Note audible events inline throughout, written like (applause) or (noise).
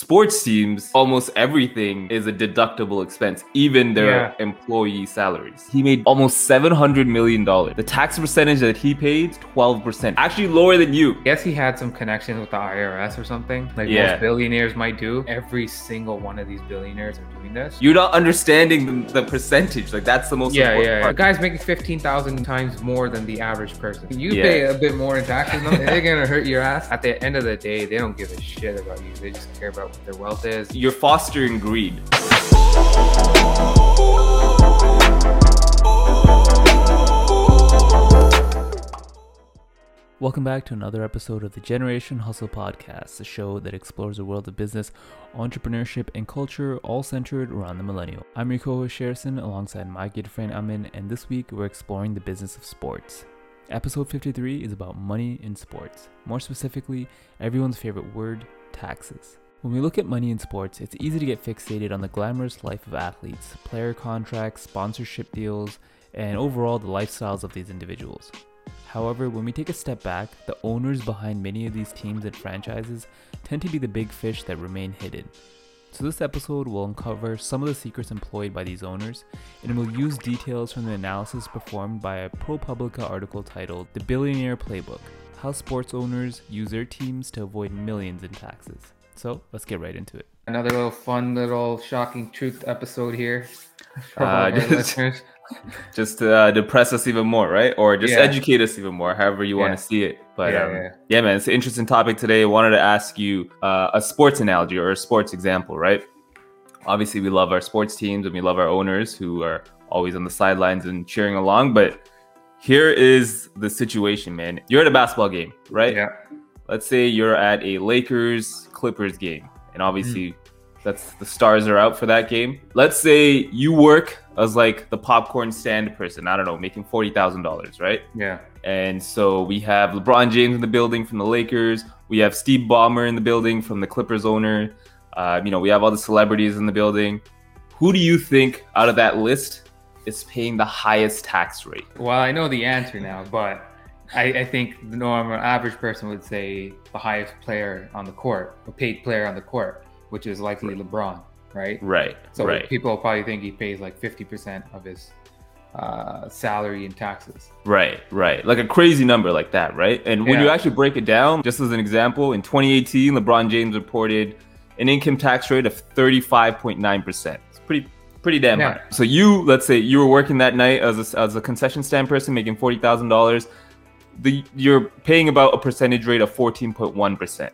sports teams, almost everything is a deductible expense, even their Yeah. employee salaries. He made almost $700 million. The tax percentage that he paid, 12%. Actually, lower than you. Guess he had some connections with the IRS or something, like Yeah. most billionaires might do. Every single one of these billionaires are doing this. You're not understanding the, the percentage. Like, that's the most yeah, important yeah, yeah. part. The guy's making fifteen thousand times more than the average person. You Yeah. pay a bit more in taxes, they're gonna hurt your ass. At the end of the day, they don't give a shit about you. They just care about what their wealth is. You're fostering greed. Welcome back to another episode of the Generation Hustle Podcast, a show that explores the world of business, entrepreneurship, and culture, all centered around the millennial. I'm your co-host Sherson, alongside my good friend Amin, and this week we're exploring the business of sports. Episode 53 is about money in sports. More specifically, everyone's favorite word, taxes. When we look at money in sports, it's easy to get fixated on the glamorous life of athletes, player contracts, sponsorship deals, and overall the lifestyles of these individuals. However, when we take a step back, the owners behind many of these teams and franchises tend to be the big fish that remain hidden. So, this episode will uncover some of the secrets employed by these owners, and we'll use details from the analysis performed by a ProPublica article titled The Billionaire Playbook How Sports Owners Use Their Teams to Avoid Millions in Taxes. So, let's get right into it. Another little fun, little shocking truth episode here. Uh, just- (laughs) Just to uh, depress us even more, right? Or just Yeah. educate us even more, however you want to see it. But Yeah, um, yeah. yeah, man, it's an interesting topic today. I wanted to ask you uh, a sports analogy or a sports example, right? Obviously, we love our sports teams and we love our owners who are always on the sidelines and cheering along. But here is the situation, man. You're at a basketball game, right? Yeah. Let's say you're at a Lakers Clippers game, and obviously, Hmm. that's the stars are out for that game. Let's say you work as like the popcorn stand person. I don't know, making forty thousand dollars, right? Yeah. And so we have LeBron James in the building from the Lakers. We have Steve Ballmer in the building from the Clippers owner. Uh, you know, we have all the celebrities in the building. Who do you think out of that list is paying the highest tax rate? Well, I know the answer now, but I, I think the normal average person would say the highest player on the court, a paid player on the court, which is likely LeBron, right? Right. So right. people probably think he pays like 50% of his uh, salary in taxes. Right, right. Like a crazy number like that, right? And when you actually break it down, just as an example, in 2018, LeBron James reported an income tax rate of 35.9%. It's pretty pretty damn Yeah. high. So you, let's say you were working that night as a, as a concession stand person making $40,000, the you're paying about a percentage rate of 14.1%.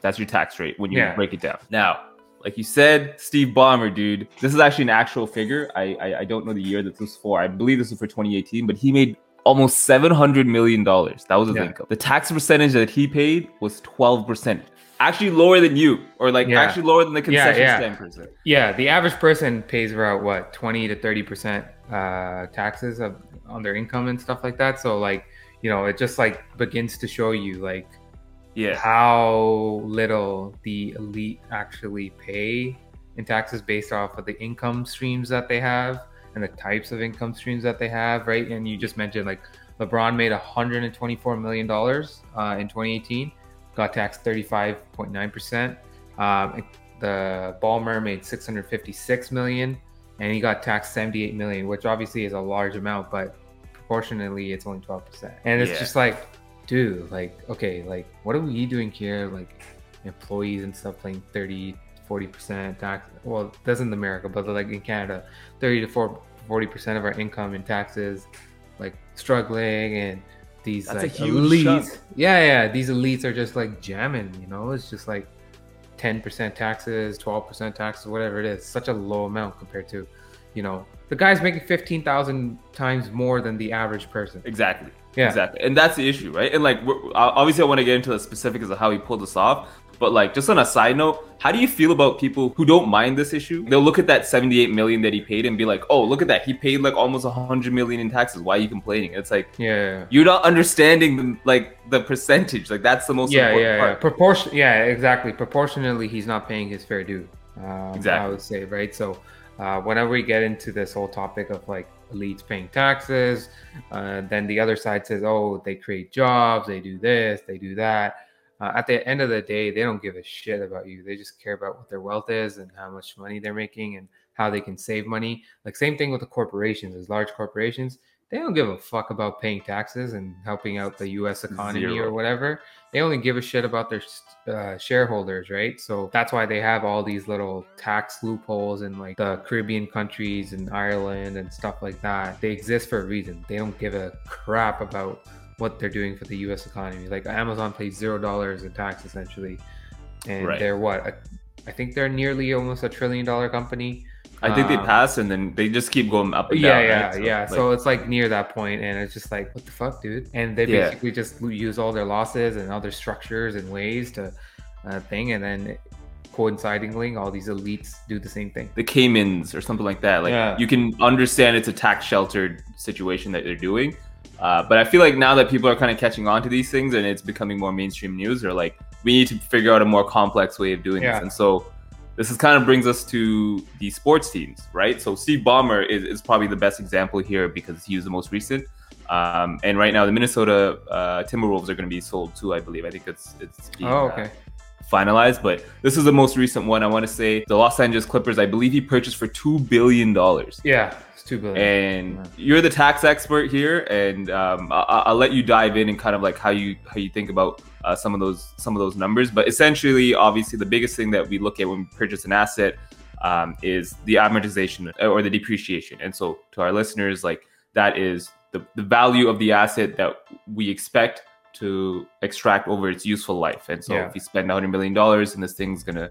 That's your tax rate when you Yeah. break it down. Now, like you said, Steve Ballmer, dude, this is actually an actual figure. I, I I don't know the year that this was for. I believe this was for 2018, but he made almost 700 million dollars. That was his Yeah. income. The tax percentage that he paid was 12 percent. Actually, lower than you, or like Yeah. actually lower than the concession yeah. stand person. Yeah, the average person pays about what 20 to 30% uh, taxes of, on their income and stuff like that. So like, you know, it just like begins to show you like Yeah, how little the elite actually pay in taxes based off of the income streams that they have and the types of income streams that they have, right? And you just mentioned like LeBron made 124 million dollars uh, in 2018, got taxed 35.9 Um, the Ballmer made 656 million, and he got taxed 78 million, which obviously is a large amount, but proportionally it's only 12 percent. And it's Yeah. just like, dude, like, okay, like, what are we doing here? Like, employees and stuff paying 30, 40 percent tax. Well, it doesn't in America, but like in Canada, 30 to 40 percent of our income in taxes, like struggling and these That's like huge elites. chunk. Yeah, yeah, these elites are just like jamming. You know, it's just like 10% taxes, 12% taxes, whatever it is. Such a low amount compared to, you know, the guy's making 15,000 times more than the average person. exactly. Yeah. Exactly. And that's the issue, right? And like, obviously, I want to get into the specifics of how he pulled this off. But like, just on a side note, how do you feel about people who don't mind this issue? They'll look at that 78 million that he paid and be like, "Oh, look at that. He paid like almost 100 million in taxes. Why are you complaining?" It's like Yeah. you're not understanding the, like the percentage. Like that's the most Yeah, important yeah, yeah. Proportion. Yeah, exactly. Proportionally, he's not paying his fair due. Um, I Exactly. would say, right? So, uh, whenever we get into this whole topic of like elites paying taxes, uh, then the other side says, "Oh, they create jobs, they do this, they do that." uh, at the end of the day, they don't give a shit about you. They just care about what their wealth is and how much money they're making and how they can save money. Like same thing with the corporations, as large corporations, they don't give a fuck about paying taxes and helping out the U.S. economy Zero. or whatever. They only give a shit about their uh, shareholders, right? So that's why they have all these little tax loopholes in like the Caribbean countries and Ireland and stuff like that. They exist for a reason. They don't give a crap about what they're doing for the U.S. economy. Like Amazon pays zero dollars in tax essentially, and Right. they're what? a- I think they're nearly almost a trillion dollar company. I think they Um, pass and then they just keep going up and yeah, down. yeah, right? yeah. like, so it's like near that point, and it's just like, what the fuck, dude? And they Yeah. basically just use all their losses and other structures and ways to uh, thing, and then coincidingly, all these elites do the same thing. the Caymans or something like that. Like Yeah. you can understand it's a tax sheltered situation that they're doing. Uh, but I feel like now that people are kind of catching on to these things and it's becoming more mainstream news, they're like, we need to figure out a more complex way of doing Yeah. this. And so this is kind of brings us to the sports teams, right? So Steve Ballmer is, is probably the best example here because he was the most recent. Um, and right now, the Minnesota uh, Timberwolves are going to be sold too, I believe. I think it's it's being, Oh, uh, finalized, but this is the most recent one. I want to say the Los Angeles Clippers. I believe he purchased for two billion dollars. Yeah, two billion. And Yeah. you're the tax expert here, and um, I- I'll let you dive in and kind of like how you how you think about uh, some of those some of those numbers. But essentially, obviously, the biggest thing that we look at when we purchase an asset um, is the amortization or the depreciation. And so, to our listeners, like that is the, the value of the asset that we expect to extract over its useful life. And so, Yeah. if you spend 100 million dollars and this thing's gonna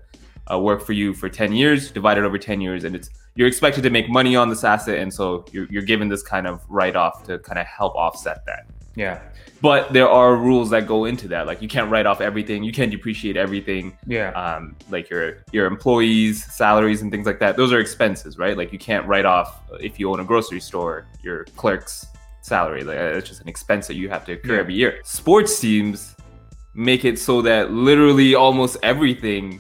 uh, work for you for 10 years, divided over 10 years, and it's you're expected to make money on this asset, and so you're, you're given this kind of write off to kind of help offset that. yeah, But there are rules that go into that. Like you can't write off everything, you can't depreciate everything. yeah, Um, like your your employees' salaries and things like that. Those are expenses, right? Like you can't write off uh, if you own a grocery store, your clerk's salary. Like uh, it's just an expense that you have to incur Yeah. every year. Sports teams make it so that literally almost everything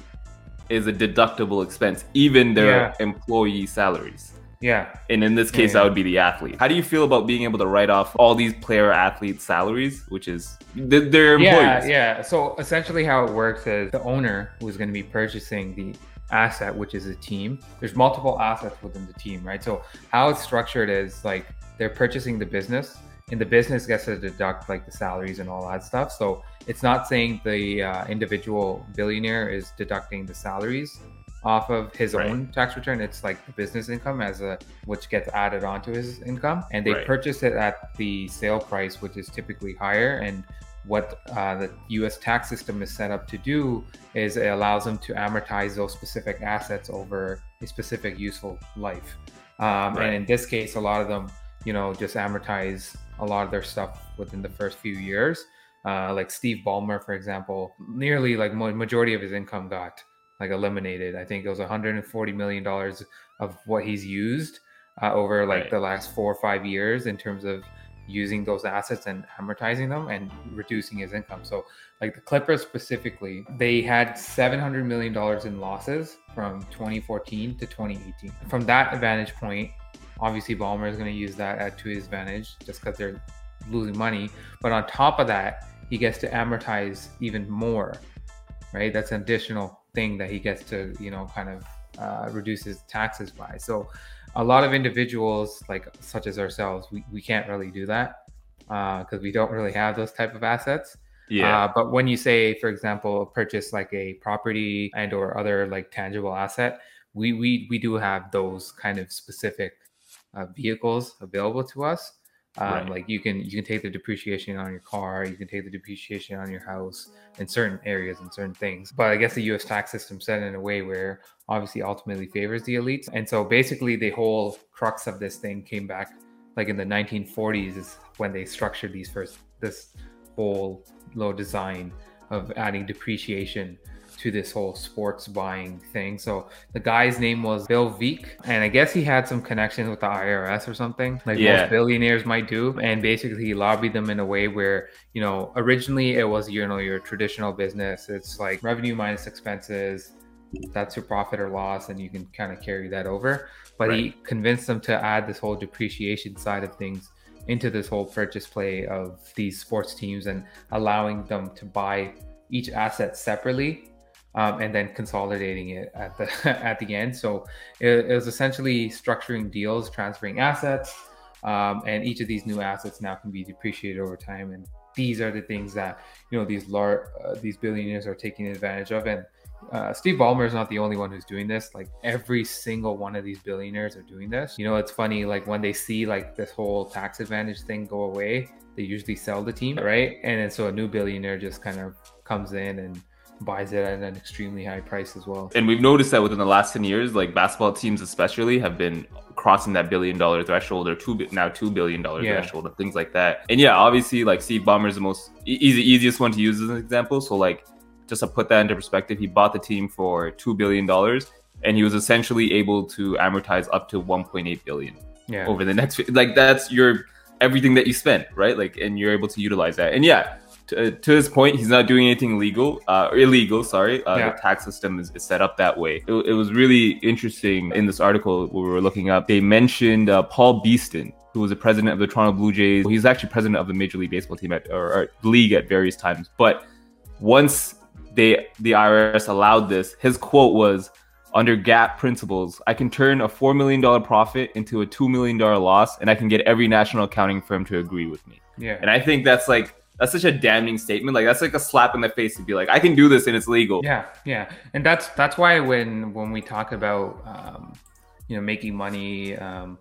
is a deductible expense, even their Yeah. employee salaries. yeah. And in this case, yeah. that would be the athlete. How do you feel about being able to write off all these player athlete salaries, which is their employees? Yeah, yeah. So essentially, how it works is the owner who's going to be purchasing the asset, which is a team. There's multiple assets within the team, right? So how it's structured is like they're purchasing the business, and the business gets to deduct like the salaries and all that stuff. So it's not saying the uh, individual billionaire is deducting the salaries off of his Right. own tax return. It's like the business income as a which gets added onto his income, and they Right. purchase it at the sale price, which is typically higher. And what uh, the U.S. tax system is set up to do is it allows them to amortize those specific assets over a specific useful life. Um, Right. And in this case, a lot of them, you know, just amortize a lot of their stuff within the first few years. Uh, like Steve Ballmer, for example, nearly like mo- majority of his income got like eliminated. I think it was 140 million dollars of what he's used uh, over like Right. the last four or five years in terms of using those assets and amortizing them and reducing his income. So like the Clippers specifically, they had 700 million dollars in losses from 2014 to 2018. From that vantage point, obviously Ballmer is going to use that at, to his advantage just because they're losing money. But on top of that, he gets to amortize even more, right? That's an additional thing that he gets to, you know, kind of uh, reduce his taxes by. So a lot of individuals, like such as ourselves, we, we can't really do that because we don't really have those type of assets. Yeah. Uh, but when you say, for example, purchase like a property and or other like tangible asset, we we we do have those kind of specific uh, vehicles available to us. Um, Right. Like you can you can take the depreciation on your car, you can take the depreciation on your house in certain areas and certain things. But I guess the U.S. tax system set in a way where obviously ultimately favors the elites. And so basically, the whole crux of this thing came back like in the 1940s is when they structured these first this whole low design of adding depreciation to this whole sports buying thing. So the guy's name was Bill Veeck, and I guess he had some connections with the IRS or something, like Yeah. most billionaires might do. And basically, he lobbied them in a way where, you know, originally it was you know your traditional business. It's like revenue minus expenses. That's your profit or loss, and you can kind of carry that over. But he convinced them to add this whole depreciation side of things into this whole purchase play of these sports teams and allowing them to buy each asset separately um, and then consolidating it at the (laughs) at the end. So it, it was essentially structuring deals, transferring assets, um, and each of these new assets now can be depreciated over time. And these are the things that you know these large uh, these billionaires are taking advantage of. And uh, Steve Ballmer is not the only one who's doing this. Like every single one of these billionaires are doing this. You know, it's funny. Like when they see like this whole tax advantage thing go away, they usually sell the team, right? And then so a new billionaire just kind of comes in and buys it at an extremely high price as well. And we've noticed that within the last 10 years, like basketball teams especially have been crossing that billion dollar threshold or two now two billion dollar yeah. threshold and things like that. And yeah, obviously like Steve Ballmer is the most easy easiest one to use as an example. So like just to put that into perspective, he bought the team for two billion dollars and he was essentially able to amortize up to 1.8 billion yeah. over the next like that's your everything that you spent, right? Like and you're able to utilize that. And yeah, to, to his point, he's not doing anything legal, uh, illegal. Sorry, uh, yeah. the tax system is, is, set up that way. It, it, was really interesting in this article we were looking up. They mentioned uh, Paul Beeston, who was the president of the Toronto Blue Jays. He's actually president of the Major League Baseball team at or, or league at various times. But once they the IRS allowed this, his quote was under GAAP principles, I can turn a $4 million profit into a $2 million loss, and I can get every national accounting firm to agree with me. Yeah. And I think that's like that's such a damning statement. Like that's like a slap in the face to be like, I can do this and it's legal. Yeah, yeah, and that's that's why when when we talk about um, you know making money, um,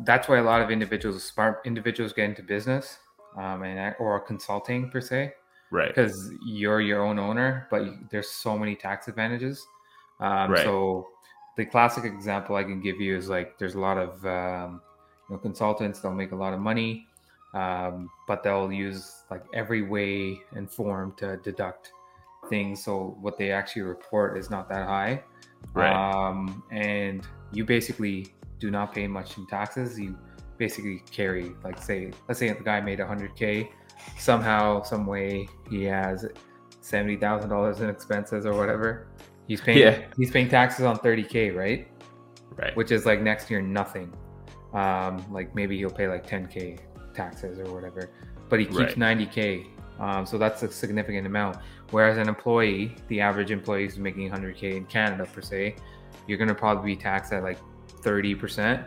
that's why a lot of individuals, smart individuals, get into business um, and or consulting per se, right? Because you're your own owner, but there's so many tax advantages. Um, right. So the classic example I can give you is like there's a lot of um, you know consultants. They'll make a lot of money um, but they'll use like every way and form to deduct things. So what they actually report is not that high. Right. Um, and you basically do not pay much in taxes. You basically carry, like, say, let's say the guy made 100K. Somehow, some way, he has seventy thousand dollars in expenses or whatever. He's paying. Yeah. He's paying taxes on 30K, right? Right. Which is like next year nothing. Um, like maybe he'll pay like 10K taxes or whatever, but he keeps right. 90k. Um, so that's a significant amount. Whereas an employee, the average employee is making 100k in Canada per se, you're gonna probably be taxed at like 30%,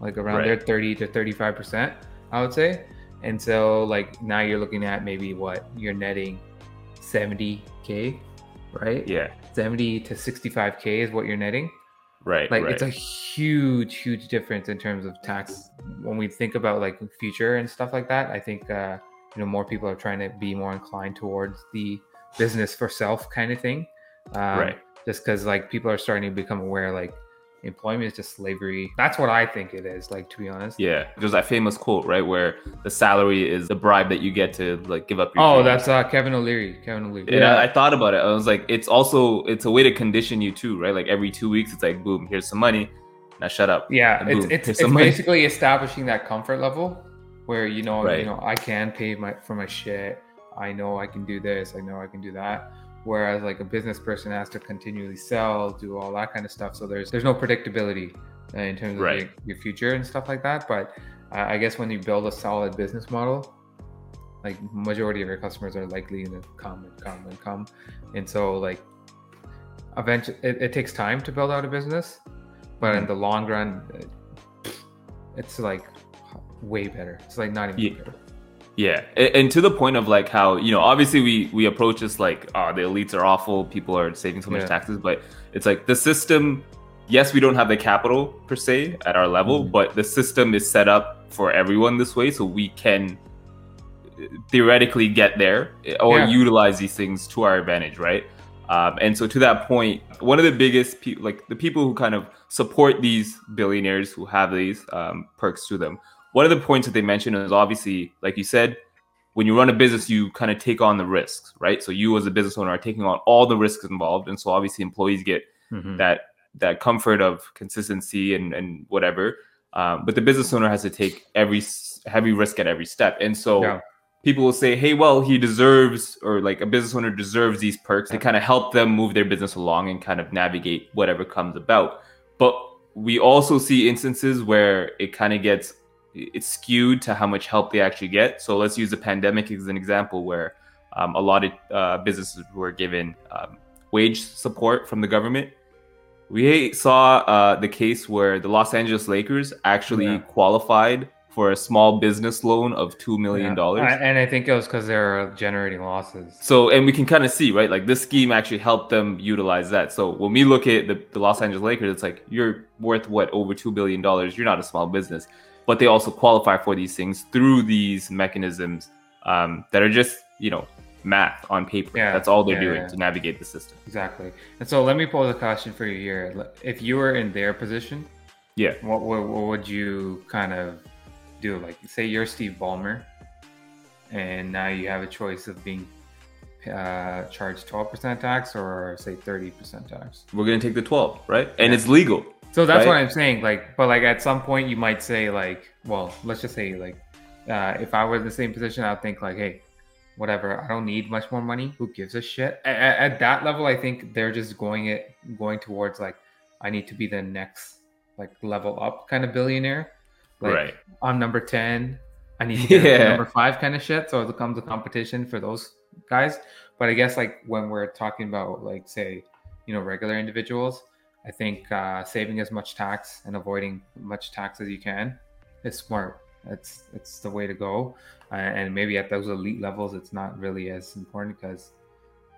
like around right. there, 30 to 35%, I would say. And so like now you're looking at maybe what you're netting 70k, right? Yeah. 70 to 65k is what you're netting. Right. Like right. it's a huge, huge difference in terms of tax. When we think about like future and stuff like that, I think uh, you know more people are trying to be more inclined towards the business for self kind of thing. Um, right. Just because like people are starting to become aware, like employment is just slavery. That's what I think it is, like to be honest. Yeah. There's that famous quote, right, where the salary is the bribe that you get to like give up your Oh, that's uh Kevin O'Leary. Kevin O'Leary. Yeah, I, I, thought about it. I was like, it's also it's a way to condition you too, right? Like every two weeks it's like boom, here's some money. Now shut up. Yeah, boom, it's it's, it's basically establishing that comfort level where you know, right. you know, I can pay my for my shit. I know I can do this, I know I can do that whereas like a business person has to continually sell do all that kind of stuff so there's there's no predictability uh, in terms of right. your, your, future and stuff like that but uh, i guess when you build a solid business model like majority of your customers are likely to come and come and come and so like eventually it, it takes time to build out a business but mm-hmm. in the long run it's like way better it's like not even yeah. better yeah, and, and, to the point of like how you know, obviously we we approach this like, oh, the elites are awful, people are saving so much yeah. taxes, but it's like the system. Yes, we don't have the capital per se at our level, mm-hmm. but the system is set up for everyone this way, so we can theoretically get there or yeah. utilize these things to our advantage, right? Um, and so to that point, one of the biggest people, like the people who kind of support these billionaires who have these um, perks to them, one of the points that they mentioned is obviously, like you said, when you run a business, you kind of take on the risks, right? So you as a business owner are taking on all the risks involved, and so obviously employees get mm-hmm. that that comfort of consistency and and whatever. Um, but the business owner has to take every heavy risk at every step, and so. Yeah. People will say, "Hey, well, he deserves, or like a business owner deserves these perks to kind of help them move their business along and kind of navigate whatever comes about." But we also see instances where it kind of gets it's skewed to how much help they actually get. So let's use the pandemic as an example where um, a lot of uh, businesses were given um, wage support from the government. We saw uh, the case where the Los Angeles Lakers actually Yeah. qualified for a small business loan of two million dollars. Yeah. And I think it was because they're generating losses. So, and we can kind of see, right? Like this scheme actually helped them utilize that. So when we look at the, the Los Angeles Lakers, it's like you're worth what over two billion dollars. You're not a small business, but they also qualify for these things through these mechanisms um, that are just you know math on paper. Yeah, That's all they're yeah, doing yeah. to navigate the system. Exactly. And so let me pose a question for you here. If you were in their position, Yeah. what, what, what would you kind of do? Like, say you're Steve Ballmer, and now you have a choice of being uh, charged 12% tax or say 30% tax. We're gonna take the twelve, right? And it's legal. So that's what I'm saying. Like, but like at some point you might say like, well, let's just say like, uh, if I were in the same position, I'd think like, hey, whatever. I don't need much more money. Who gives a shit? At, at- at that level, I think they're just going it going towards like, I need to be the next like level up kind of billionaire. Like, right. I'm number ten. I need to (laughs) get Yeah. to number five kind of shit. So it becomes a competition for those guys. But I guess like when we're talking about like say, you know, regular individuals, I think uh, saving as much tax and avoiding much tax as you can is smart. It's it's the way to go. Uh, and maybe at those elite levels, it's not really as important because,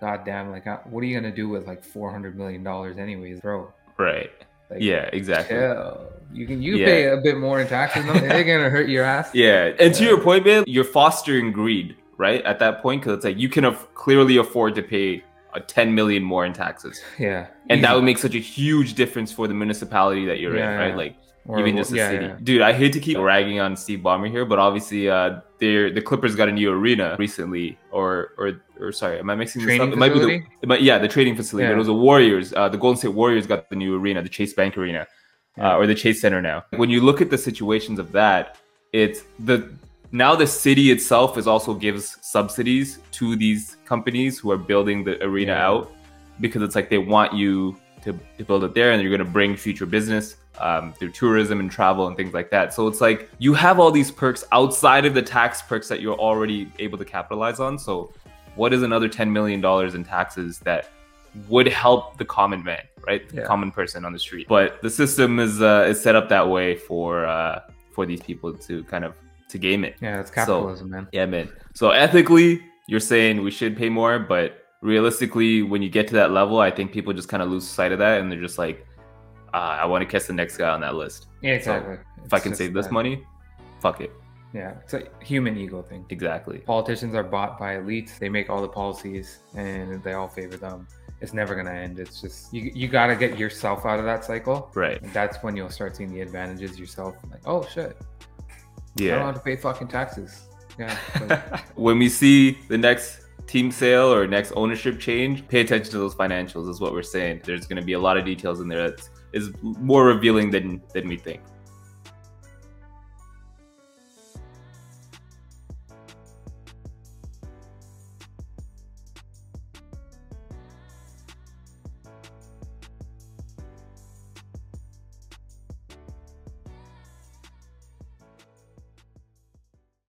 goddamn, like, uh, what are you gonna do with like four hundred million dollars anyways, bro? Right. Like, Yeah. Exactly. chill. You can you Yeah. pay a bit more in taxes. no- They're gonna hurt your ass. (laughs) Yeah, and to your point, man, you're fostering greed, right? At that point, because it's like you can af- clearly afford to pay a 10 million more in taxes, Yeah. and that would make such a huge difference for the municipality that you're in, Yeah, right? yeah. Like Or- even just the yeah, city. yeah. Dude, I hate to keep ragging on Steve Ballmer here, but obviously, uh, they're the Clippers got a new arena recently, or or or sorry, am I mixing this Training up? It might be the, facility? it might, yeah, the trading facility. But it was the Warriors. Uh, the Golden State Warriors got the new arena, the Chase Bank Arena, Yeah. uh, or the Chase Center now. When you look at the situations of that, it's the now the city itself is also gives subsidies to these companies who are building the arena Yeah. out because it's like they want you to, to build it there and you're going to bring future business um, through tourism and travel and things like that. So it's like you have all these perks outside of the tax perks that you're already able to capitalize on. So what is another $10 million in taxes that would help the common man, right? The Yeah. common person on the street. But the system is uh, is set up that way for uh, for these people to kind of to game it. Yeah, it's capitalism, man. Yeah, man. So ethically, you're saying we should pay more, but realistically, when you get to that level, I think people just kind of lose sight of that, and they're just like, uh, I want to kiss the next guy on that list. Yeah, exactly. If I can save this that- money, fuck it. Yeah, it's a human ego thing. Exactly. Politicians are bought by elites. They make all the policies, and they all favor them. It's never gonna end. It's just you. You gotta get yourself out of that cycle. Right. And that's when you'll start seeing the advantages yourself. Like, oh shit, I don't Yeah. have to pay fucking taxes. Yeah. (laughs) when we see the next team sale or next ownership change, pay attention to those financials. Is what we're saying. There's going to be a lot of details in there that is more revealing than than we think.